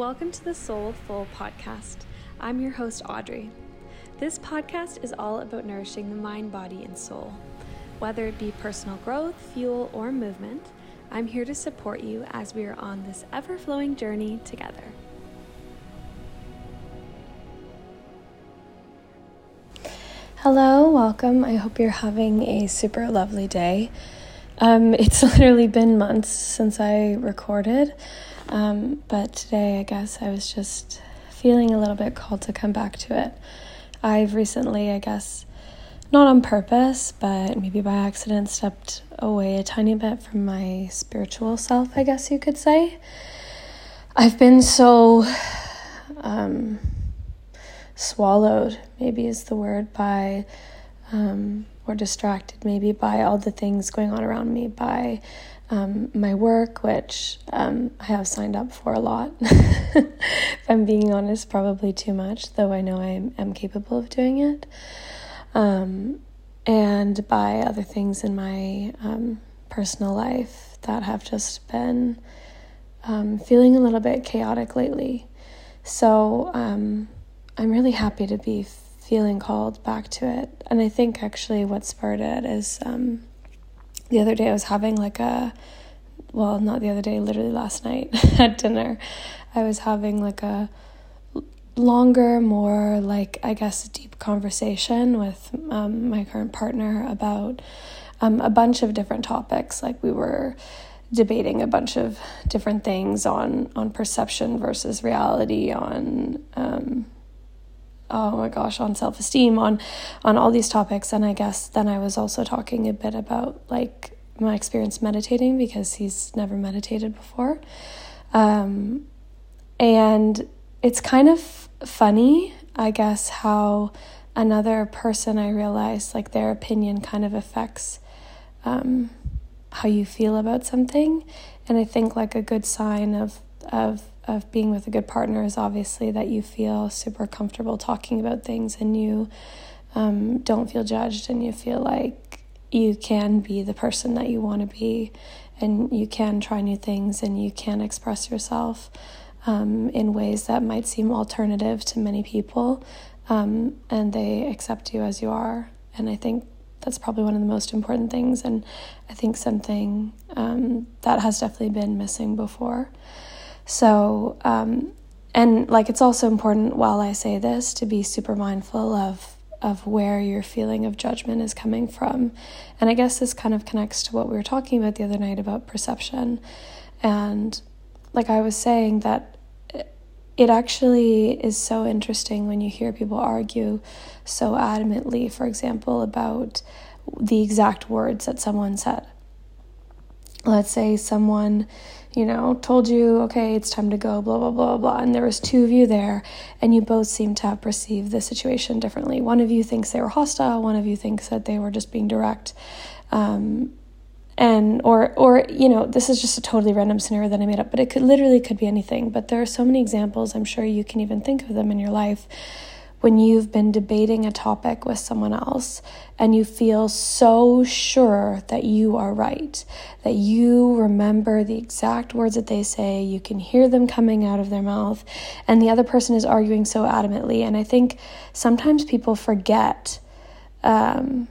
Welcome to the Soul Full podcast. I'm your host, Audrey. This podcast is all about nourishing the mind, body, and soul. Whether it be personal growth, fuel, or movement, I'm here to support you as we are on this ever flowing journey together. Hello, welcome. I hope you're having a super lovely day. Um, it's literally been months since I recorded. Um, but today, I guess I was just feeling a little bit called to come back to it. I've recently, I guess, not on purpose, but maybe by accident, stepped away a tiny bit from my spiritual self, I guess you could say. I've been so um, swallowed, maybe is the word, by um, or distracted maybe by all the things going on around me, by um, my work, which um, I have signed up for a lot. if I'm being honest, probably too much, though I know I am capable of doing it. Um, and by other things in my um, personal life that have just been um, feeling a little bit chaotic lately. So um, I'm really happy to be feeling called back to it. And I think actually what spurred it is the other day I was having like a well, not the other day, literally last night at dinner. I was having like a longer, more like I guess deep conversation with um, my current partner about um, a bunch of different topics. Like we were debating a bunch of different things on on perception versus reality, on um, oh my gosh on self-esteem on on all these topics. And i guess then i was also talking a bit about like my experience meditating because he's never meditated before. Um, and it's kind of funny i guess how another person i realized like their opinion kind of affects um, how you feel about something. And i think like a good sign of of of being with a good partner is obviously that you feel super comfortable talking about things and you um, don't feel judged and you feel like you can be the person that you want to be and you can try new things and you can express yourself um, in ways that might seem alternative to many people um, and they accept you as you are. And i think that's probably one of the most important things and i think something um, that has definitely been missing before so, um, and like it's also important while I say this to be super mindful of of where your feeling of judgment is coming from. And I guess this kind of connects to what we were talking about the other night about perception. And like I was saying that it actually is so interesting when you hear people argue so adamantly, for example, about the exact words that someone said. Let's say someone you know, told you, okay, it's time to go, blah, blah, blah, blah. And there was two of you there, and you both seem to have perceived the situation differently. One of you thinks they were hostile, one of you thinks that they were just being direct. Um, and or or you know this is just a totally random scenario that i made up but it could literally could be anything but there are so many examples i'm sure you can even think of them in your life when you've been debating a topic with someone else and you feel so sure that you are right, that you remember the exact words that they say, you can hear them coming out of their mouth, and the other person is arguing so adamantly. And I think sometimes people forget um,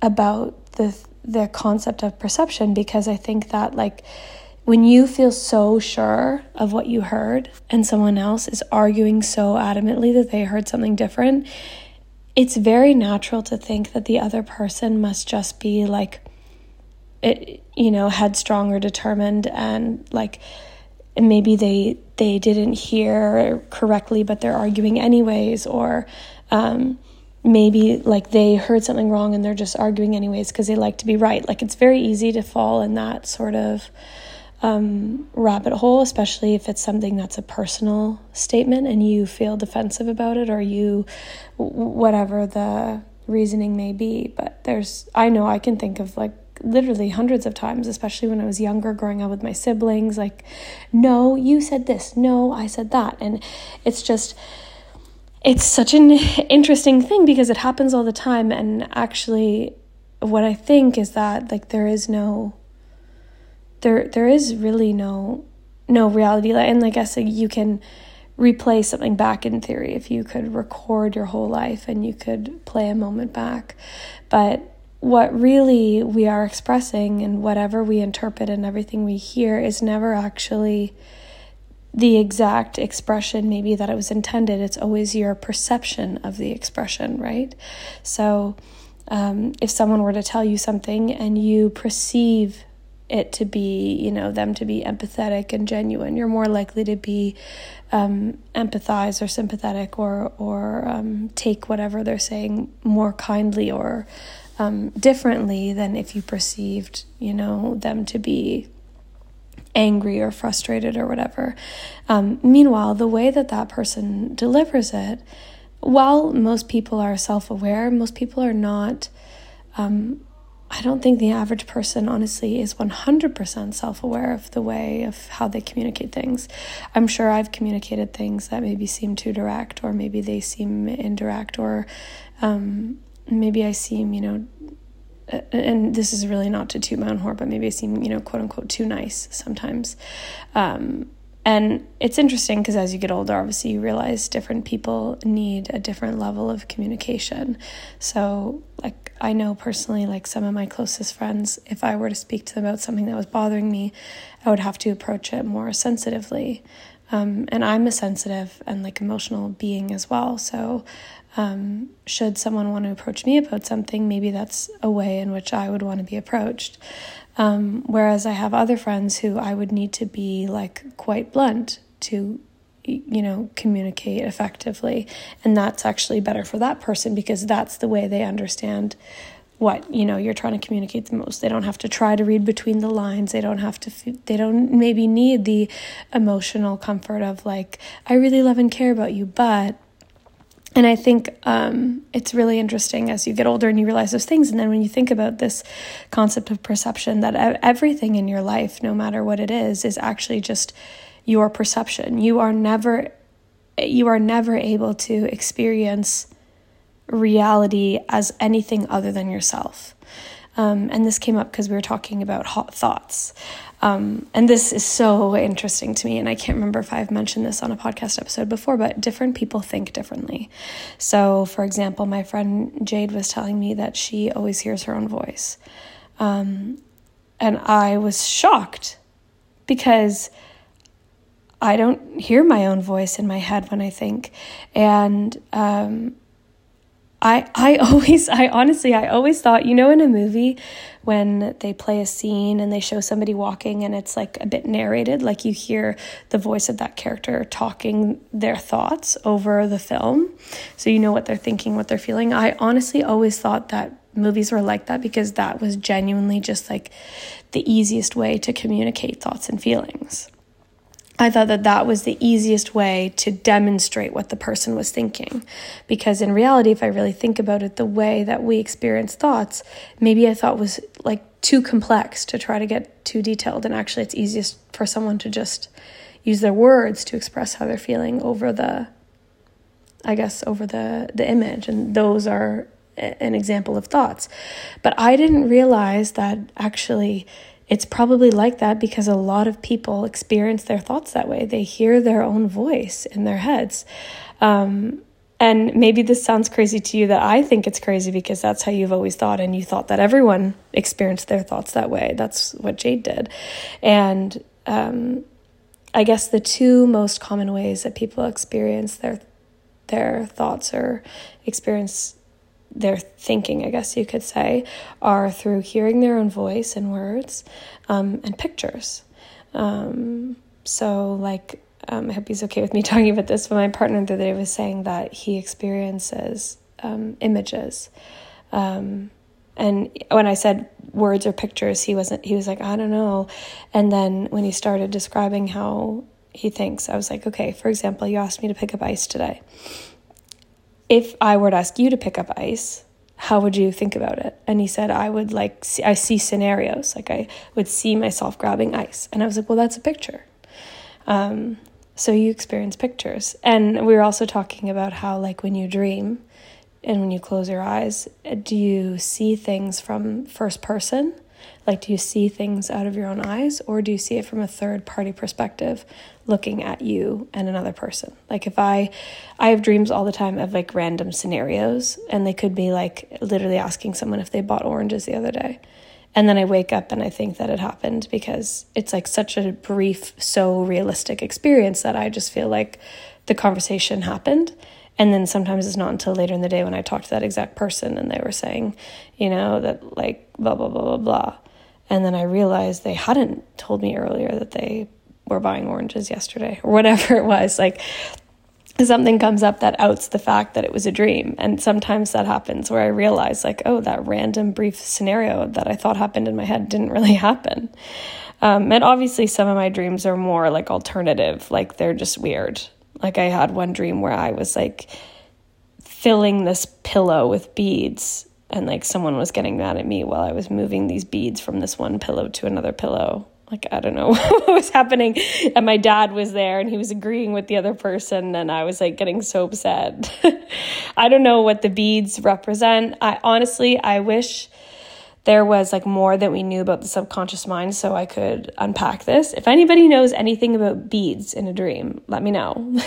about the the concept of perception because I think that like when you feel so sure of what you heard and someone else is arguing so adamantly that they heard something different, it's very natural to think that the other person must just be like, it, you know, headstrong or determined and like maybe they they didn't hear correctly but they're arguing anyways or um, maybe like they heard something wrong and they're just arguing anyways because they like to be right. Like it's very easy to fall in that sort of um, rabbit hole, especially if it's something that's a personal statement and you feel defensive about it or you, whatever the reasoning may be. But there's, I know I can think of like literally hundreds of times, especially when I was younger, growing up with my siblings, like, no, you said this, no, I said that. And it's just, it's such an interesting thing because it happens all the time. And actually, what I think is that like there is no there there is really no no reality. And like i guess you can replay something back in theory if you could record your whole life and you could play a moment back. But what really we are expressing and whatever we interpret and everything we hear is never actually the exact expression maybe that it was intended. It's always your perception of the expression right? So um, if someone were to tell you something and you perceive it to be, you know, them to be empathetic and genuine, you're more likely to be um, empathize or sympathetic or or um, take whatever they're saying more kindly or um, differently than if you perceived, you know, them to be angry or frustrated or whatever. Um, meanwhile, the way that that person delivers it while most people are self aware, most people are not. Um, I don't think the average person, honestly, is 100% self aware of the way of how they communicate things. I'm sure I've communicated things that maybe seem too direct, or maybe they seem indirect, or um, maybe I seem, you know, and this is really not to toot my own horn, but maybe I seem, you know, quote unquote, too nice sometimes. Um, and it's interesting because as you get older, obviously, you realize different people need a different level of communication. So, like, I know personally, like, some of my closest friends, if I were to speak to them about something that was bothering me, I would have to approach it more sensitively. Um, and I'm a sensitive and like emotional being as well. So, um, should someone want to approach me about something, maybe that's a way in which I would want to be approached. Um, whereas I have other friends who I would need to be like quite blunt to, you know, communicate effectively. And that's actually better for that person because that's the way they understand what you know you're trying to communicate the most they don't have to try to read between the lines they don't have to they don't maybe need the emotional comfort of like i really love and care about you but and I think um, it's really interesting as you get older and you realize those things. And then when you think about this concept of perception, that everything in your life, no matter what it is, is actually just your perception. You are never, you are never able to experience reality as anything other than yourself. Um, and this came up because we were talking about hot thoughts. Um, and this is so interesting to me. And I can't remember if I've mentioned this on a podcast episode before, but different people think differently. So, for example, my friend Jade was telling me that she always hears her own voice. Um, and I was shocked because I don't hear my own voice in my head when I think. And um, I I always I honestly I always thought, you know, in a movie when they play a scene and they show somebody walking and it's like a bit narrated, like you hear the voice of that character talking their thoughts over the film. So you know what they're thinking, what they're feeling. I honestly always thought that movies were like that because that was genuinely just like the easiest way to communicate thoughts and feelings. I thought that that was the easiest way to demonstrate what the person was thinking. Because in reality, if I really think about it, the way that we experience thoughts, maybe I thought was like too complex to try to get too detailed. And actually, it's easiest for someone to just use their words to express how they're feeling over the, I guess, over the, the image. And those are an example of thoughts. But I didn't realize that actually it's probably like that because a lot of people experience their thoughts that way. They hear their own voice in their heads. Um, and maybe this sounds crazy to you that I think it's crazy because that's how you've always thought, and you thought that everyone experienced their thoughts that way. That's what Jade did. And um, I guess the two most common ways that people experience their their thoughts or experience their thinking, I guess you could say, are through hearing their own voice and words um, and pictures. Um, so, like, um, I hope he's okay with me talking about this, but my partner the other day was saying that he experiences um, images. Um, and when I said words or pictures, he wasn't, he was like, I don't know. And then when he started describing how he thinks, I was like, okay, for example, you asked me to pick up ice today if I were to ask you to pick up ice, how would you think about it? And he said, I would like, see, I see scenarios, like I would see myself grabbing ice. And I was like, well, that's a picture. Um, so you experience pictures. And we were also talking about how, like, when you dream and when you close your eyes, do you see things from first person Like, do you see things out of your own eyes, or do you see it from a third party perspective, looking at you and another person? Like, if I, I have dreams all the time of like random scenarios, and they could be like literally asking someone if they bought oranges the other day. And then I wake up and I think that it happened because it's like such a brief, so realistic experience that I just feel like the conversation happened. And then sometimes it's not until later in the day when I talk to that exact person and they were saying, you know, that like blah, blah, blah, blah, blah. And then I realized they hadn't told me earlier that they were buying oranges yesterday or whatever it was. Like something comes up that outs the fact that it was a dream. And sometimes that happens where I realize, like, oh, that random brief scenario that I thought happened in my head didn't really happen. Um, and obviously, some of my dreams are more like alternative, like they're just weird. Like, I had one dream where I was like filling this pillow with beads, and like someone was getting mad at me while I was moving these beads from this one pillow to another pillow like I don't know what was happening and my dad was there and he was agreeing with the other person and I was like getting so upset. I don't know what the beads represent. I honestly I wish there was like more that we knew about the subconscious mind so I could unpack this. If anybody knows anything about beads in a dream, let me know.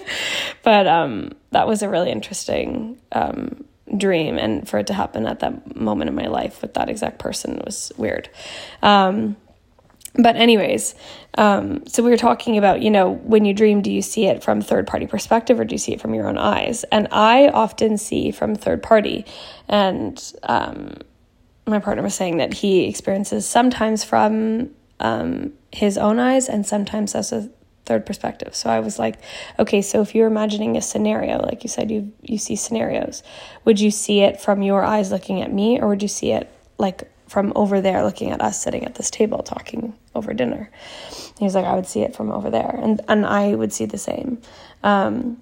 but um that was a really interesting um dream and for it to happen at that moment in my life with that exact person was weird. Um but anyways um, so we were talking about you know when you dream do you see it from third party perspective or do you see it from your own eyes and i often see from third party and um, my partner was saying that he experiences sometimes from um, his own eyes and sometimes as a third perspective so i was like okay so if you're imagining a scenario like you said you you see scenarios would you see it from your eyes looking at me or would you see it like from over there looking at us sitting at this table talking over dinner. He was like, I would see it from over there. And, and I would see the same. Um,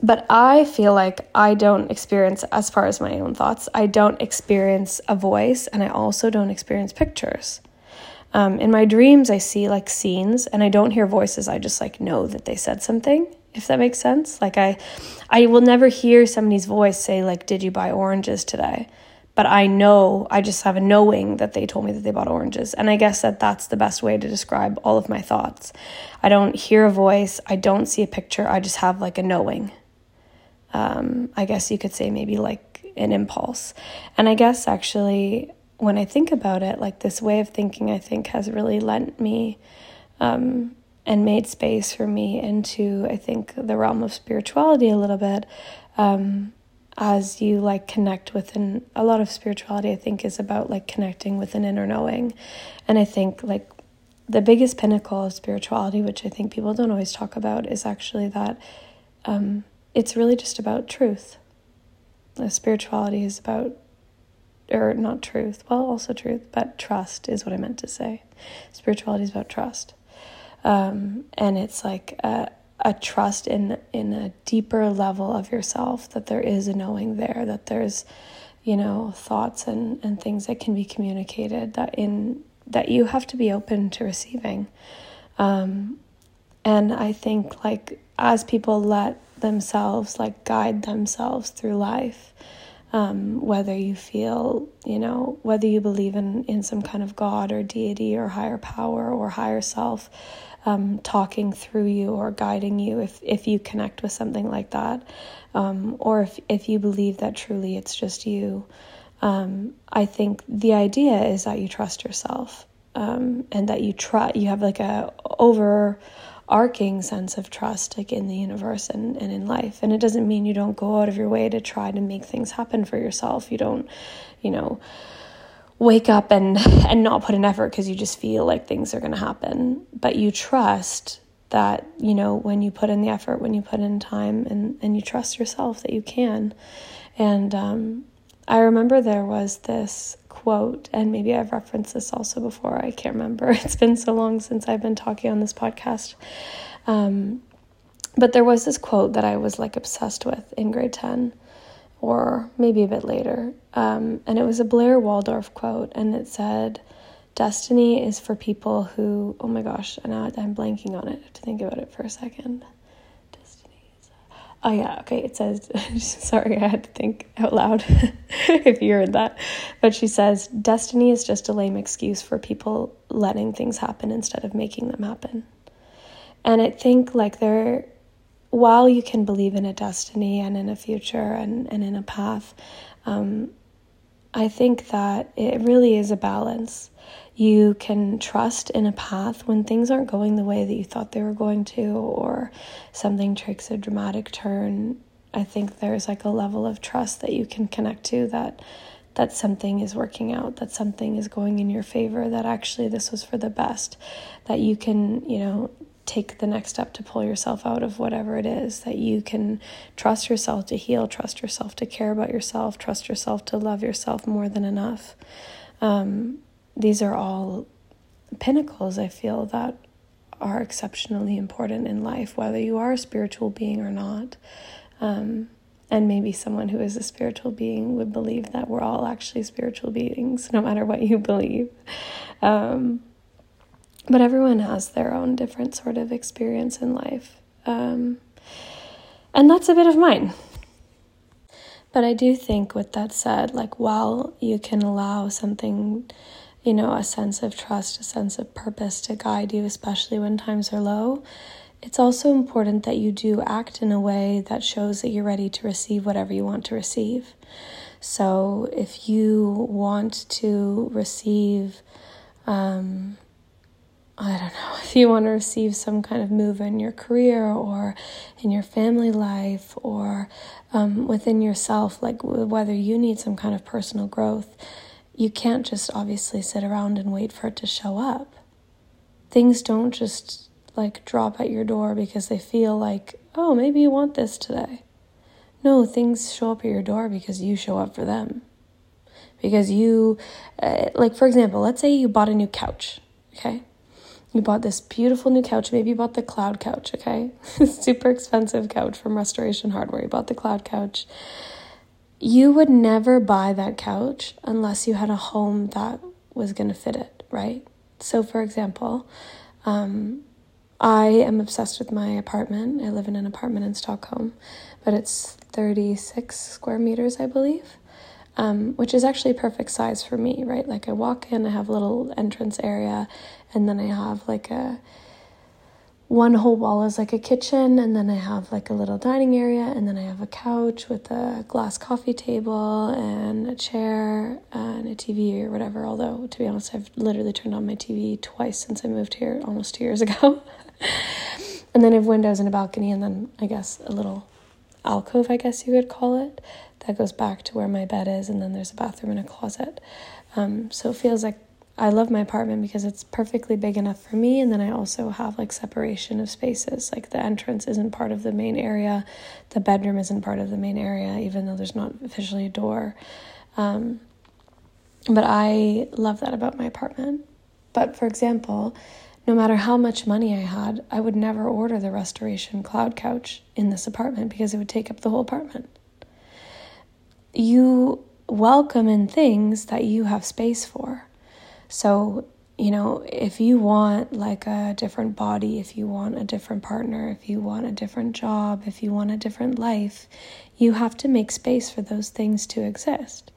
but I feel like I don't experience, as far as my own thoughts, I don't experience a voice and I also don't experience pictures. Um, in my dreams, I see like scenes and I don't hear voices. I just like know that they said something, if that makes sense. Like I, I will never hear somebody's voice say like, "Did you buy oranges today?" but I know, I just have a knowing that they told me that they bought oranges. And I guess that that's the best way to describe all of my thoughts. I don't hear a voice, I don't see a picture, I just have like a knowing. Um, I guess you could say maybe like an impulse. And I guess actually, when I think about it, like this way of thinking, I think has really lent me um, and made space for me into, I think, the realm of spirituality a little bit. Um, as you like connect with an a lot of spirituality I think is about like connecting with an inner knowing. And I think like the biggest pinnacle of spirituality, which I think people don't always talk about, is actually that um, it's really just about truth. Spirituality is about, or not truth, well, also truth, but trust is what I meant to say. Spirituality is about trust. Um, and it's like, uh, a trust in in a deeper level of yourself that there is a knowing there that there's you know thoughts and and things that can be communicated that in that you have to be open to receiving um, and i think like as people let themselves like guide themselves through life um, whether you feel you know whether you believe in in some kind of god or deity or higher power or higher self um, talking through you or guiding you if, if you connect with something like that. Um, or if, if you believe that truly it's just you. Um, I think the idea is that you trust yourself um, and that you try, you have like a overarching sense of trust like in the universe and, and in life. And it doesn't mean you don't go out of your way to try to make things happen for yourself. You don't, you know, wake up and and not put an effort because you just feel like things are going to happen but you trust that you know when you put in the effort when you put in time and and you trust yourself that you can and um, i remember there was this quote and maybe i've referenced this also before i can't remember it's been so long since i've been talking on this podcast um, but there was this quote that i was like obsessed with in grade 10 or maybe a bit later. Um, and it was a Blair Waldorf quote, and it said, Destiny is for people who, oh my gosh, now I'm blanking on it. I have to think about it for a second. Oh, yeah, okay. It says, sorry, I had to think out loud if you heard that. But she says, destiny is just a lame excuse for people letting things happen instead of making them happen. And I think, like, there, while you can believe in a destiny and in a future and, and in a path, um, I think that it really is a balance. You can trust in a path when things aren't going the way that you thought they were going to, or something takes a dramatic turn. I think there's like a level of trust that you can connect to that that something is working out, that something is going in your favor, that actually this was for the best, that you can, you know, take the next step to pull yourself out of whatever it is, that you can trust yourself to heal, trust yourself to care about yourself, trust yourself to love yourself more than enough. Um, these are all pinnacles, I feel, that are exceptionally important in life, whether you are a spiritual being or not. Um, and maybe someone who is a spiritual being would believe that we're all actually spiritual beings, no matter what you believe. Um, but everyone has their own different sort of experience in life. Um, and that's a bit of mine. But I do think, with that said, like while you can allow something, you know, a sense of trust, a sense of purpose to guide you, especially when times are low, it's also important that you do act in a way that shows that you're ready to receive whatever you want to receive. So if you want to receive, um, I don't know, if you want to receive some kind of move in your career or in your family life or um, within yourself, like whether you need some kind of personal growth, you can't just obviously sit around and wait for it to show up. Things don't just like drop at your door because they feel like, oh, maybe you want this today. No, things show up at your door because you show up for them. Because you, uh, like, for example, let's say you bought a new couch, okay? You bought this beautiful new couch. Maybe you bought the cloud couch, okay? Super expensive couch from Restoration Hardware. You bought the cloud couch. You would never buy that couch unless you had a home that was going to fit it, right? So, for example, um, I am obsessed with my apartment. I live in an apartment in Stockholm, but it's 36 square meters, I believe um, which is actually perfect size for me, right? Like I walk in, I have a little entrance area, and then I have like a one whole wall is like a kitchen, and then I have like a little dining area, and then I have a couch with a glass coffee table and a chair and a TV or whatever. Although, to be honest, I've literally turned on my TV twice since I moved here almost two years ago. and then I have windows and a balcony, and then I guess a little alcove, I guess you could call it that goes back to where my bed is, and then there's a bathroom and a closet. Um, so it feels like I love my apartment because it's perfectly big enough for me, and then I also have like separation of spaces. Like the entrance isn't part of the main area, the bedroom isn't part of the main area, even though there's not officially a door. Um, but I love that about my apartment. But for example, no matter how much money I had, I would never order the restoration cloud couch in this apartment because it would take up the whole apartment you welcome in things that you have space for. So, you know, if you want like a different body, if you want a different partner, if you want a different job, if you want a different life, you have to make space for those things to exist.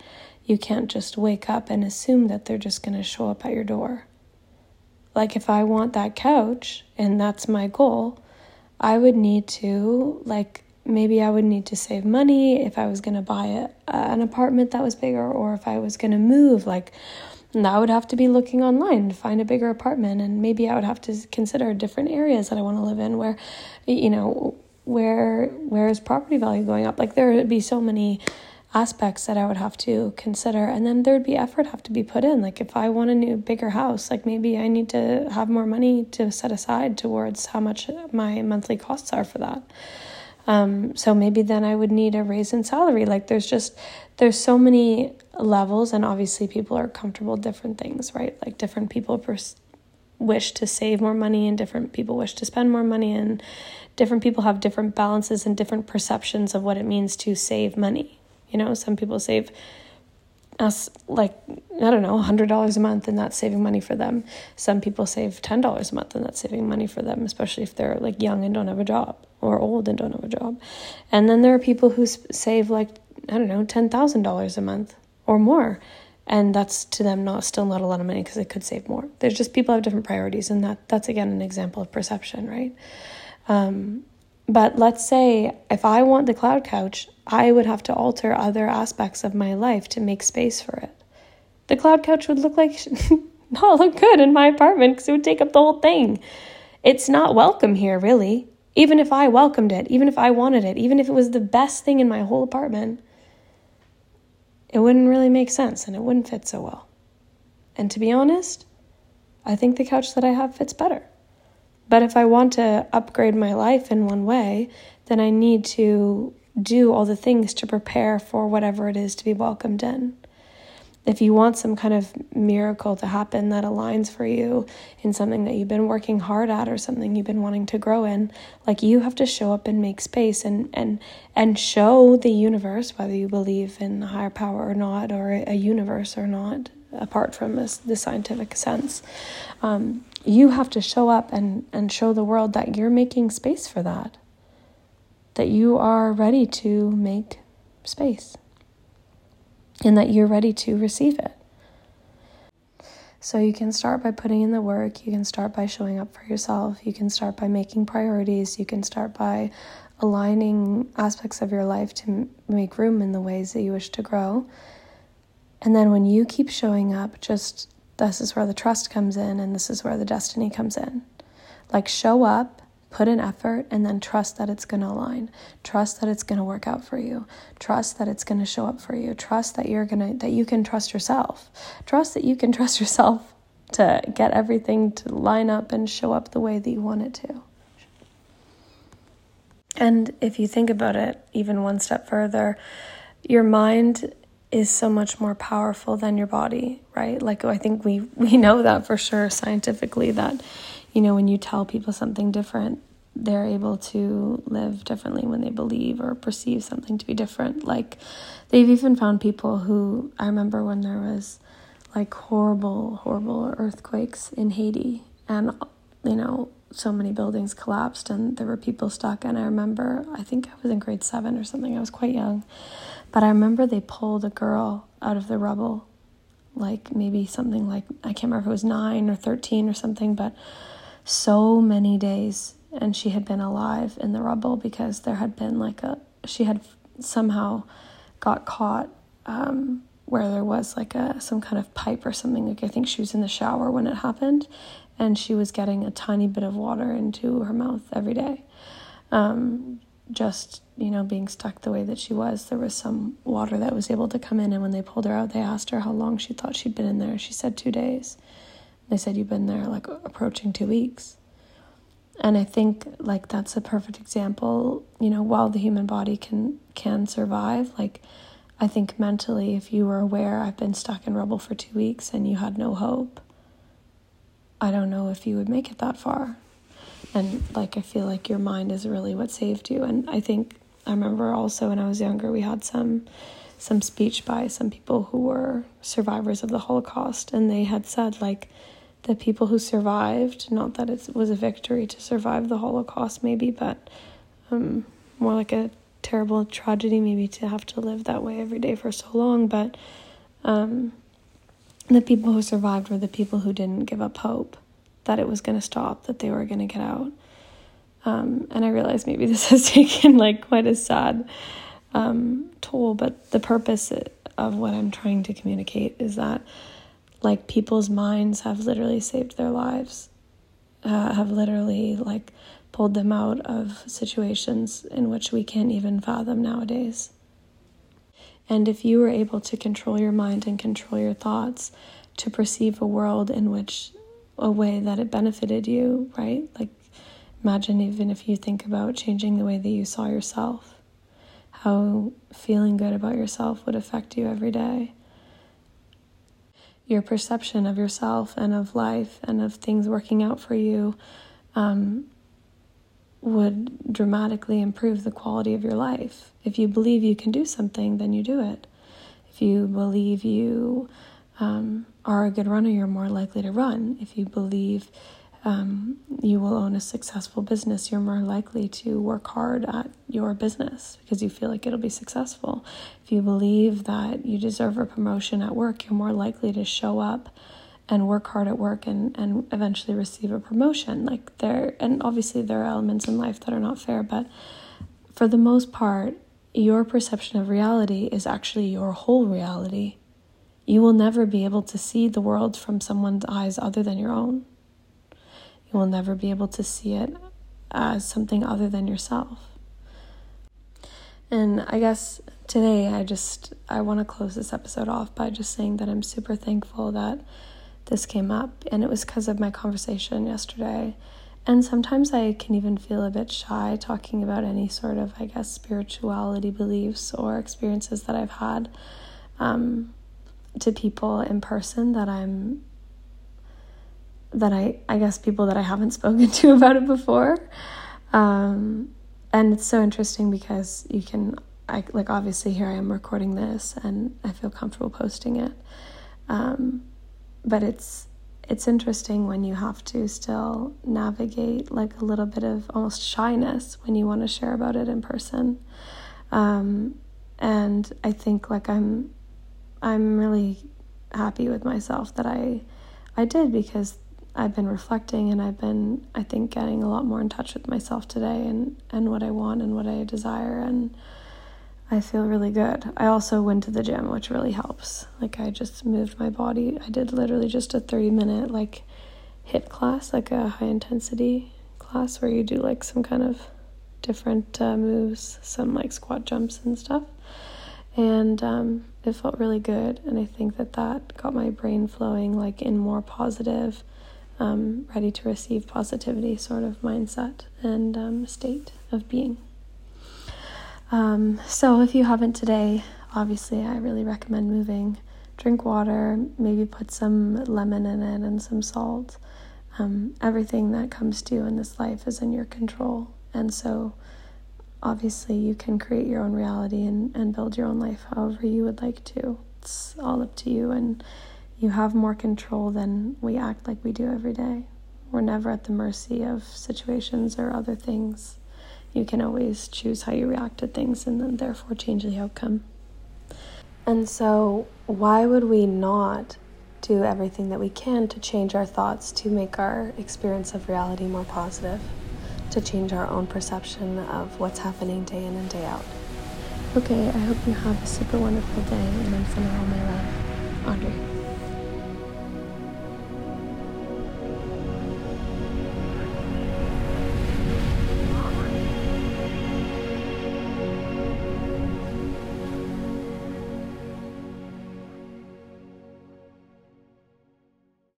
You can't just wake up and assume that they're just going to show up at your door. Like, if I want that couch and that's my goal, I would need to, like, maybe I would need to save money if I was going to buy a, an apartment that was bigger or if I was going to move. Like, I would have to be looking online to find a bigger apartment, and maybe I would have to consider different areas that I want to live in where, you know, where where is property value going up? Like, there would be so many aspects that I would have to consider, and then there would be effort have to be put in. Like, if I want a new bigger house, like maybe I need to have more money to set aside towards how much my monthly costs are for that. Um, so maybe then I would need a raise in salary. Like there's just there's so many levels, and obviously people are comfortable different things, right? Like different people pers- wish to save more money, and different people wish to spend more money, and different people have different balances and different perceptions of what it means to save money. You know, some people save us like I don't know, hundred dollars a month, and that's saving money for them. Some people save ten dollars a month, and that's saving money for them, especially if they're like young and don't have a job or old and don't have a job. And then there are people who save like, I don't know, $10,000 a month or more. And that's to them not still not a lot of money because they could save more. There's just people have different priorities, and that that's again an example of perception, right? Um, but let's say if I want the cloud couch, I would have to alter other aspects of my life to make space for it. The cloud couch would look like not look good in my apartment because it would take up the whole thing. It's not welcome here, really. Even if I welcomed it, even if I wanted it, even if it was the best thing in my whole apartment, it wouldn't really make sense and it wouldn't fit so well. And to be honest, I think the couch that I have fits better. But if I want to upgrade my life in one way, then I need to do all the things to prepare for whatever it is to be welcomed in. If you want some kind of miracle to happen that aligns for you in something that you've been working hard at or something you've been wanting to grow in like you have to show up and make space and and and show the universe whether you believe in a higher power or not or a universe or not apart from this the scientific sense um, you have to show up and and show the world that you're making space for that that you are ready to make space and that you're ready to receive it. So you can start by putting in the work, you can start by showing up for yourself, you can start by making priorities, you can start by aligning aspects of your life to make room in the ways that you wish to grow. And then when you keep showing up, just this is where the trust comes in and this is where the destiny comes in. Like show up put in effort and then trust that it's going to align. Trust that it's going to work out for you. Trust that it's going to show up for you. Trust that you're going to that you can trust yourself. Trust that you can trust yourself to get everything to line up and show up the way that you want it to. And if you think about it even one step further your mind is so much more powerful than your body right? Like i think we we know that for sure scientifically that you know, when you tell people something different, they're able to live differently when they believe or perceive something to be different. Like, they've even found people who I remember when there was like horrible, horrible earthquakes in Haiti, and you know, so many buildings collapsed, and there were people stuck. And I remember, I think I was in grade seven or something, I was quite young, but I remember they pulled a girl out of the rubble, like maybe something like, I can't remember if it was nine or 13 or something, but so many days and she had been alive in the rubble because there had been like a she had somehow got caught um, where there was like a some kind of pipe or something. Like i think she was in the shower when it happened and she was getting a tiny bit of water into her mouth every day. Um, just you know being stuck the way that she was there was some water that was able to come in and when they pulled her out they asked her how long she thought she'd been in there. She said two days they said you've been there like approaching two weeks. And I think like that's a perfect example, you know, while the human body can can survive, like I think mentally if you were aware I've been stuck in rubble for 2 weeks and you had no hope, I don't know if you would make it that far. And like I feel like your mind is really what saved you and I think I remember also when I was younger we had some some speech by some people who were survivors of the Holocaust, and they had said, like, the people who survived, not that it was a victory to survive the Holocaust, maybe, but um, more like a terrible tragedy, maybe to have to live that way every day for so long. But um, the people who survived were the people who didn't give up hope that it was going to stop, that they were going to get out. Um, and I realized maybe this has taken like quite a sad um, tool, but the purpose of what I'm trying to communicate is that like people's minds have literally saved their lives, uh, have literally like pulled them out of situations in which we can't even fathom nowadays. And if you were able to control your mind and control your thoughts to perceive a world in which a way that it benefited you, right? Like, imagine even if you think about changing the way that you saw yourself how feeling good about yourself would affect you every day. Your perception of yourself and of life and of things working out for you um, would dramatically improve the quality of your life. If you believe you can do something, then you do it. If you believe you um, are a good runner, you're more likely to run. If you believe um, you will own a successful business, you're more likely to work hard at your business because you feel like it'll be successful. If you believe that you deserve a promotion at work, you're more likely to show up and work hard at work and, and eventually receive a promotion. Like there and obviously there are elements in life that are not fair, but for the most part, your perception of reality is actually your whole reality. You will never be able to see the world from someone's eyes other than your own. You will never be able to see it as something other than yourself. And I guess today I just I want to close this episode off by just saying that I'm super thankful that this came up and it was because of my conversation yesterday. And sometimes I can even feel a bit shy talking about any sort of, I guess, spirituality beliefs or experiences that I've had um, to people in person that I'm that I, I guess people that I haven't spoken to about it before. Um, and it's so interesting because you can, I, like, obviously, here I am recording this and I feel comfortable posting it. Um, but it's, it's interesting when you have to still navigate like a little bit of almost shyness when you want to share about it in person. Um, and I think like I'm, I'm really happy with myself that I, I did because I've been reflecting and I've been, I think, getting a lot more in touch with myself today and, and what I want and what I desire. And I feel really good. I also went to the gym, which really helps. Like, I just moved my body. I did literally just a 30 minute, like, HIIT class, like a high intensity class where you do, like, some kind of different uh, moves, some, like, squat jumps and stuff. And um, it felt really good. And I think that that got my brain flowing, like, in more positive um, ready to receive positivity sort of mindset and um, state of being. Um, so, if you haven't today, obviously, I really recommend moving. Drink water, maybe put some lemon in it and some salt. Um, everything that comes to you in this life is in your control. And so, obviously, you can create your own reality and, and build your own life however you would like to. It's all up to you. And you have more control than we act like we do every day. We're never at the mercy of situations or other things. You can always choose how you react to things and then therefore change the outcome. And so, why would we not do everything that we can to change our thoughts, to make our experience of reality more positive, to change our own perception of what's happening day in and day out? Okay, I hope you have a super wonderful day, and I'm sending all my love. Audrey.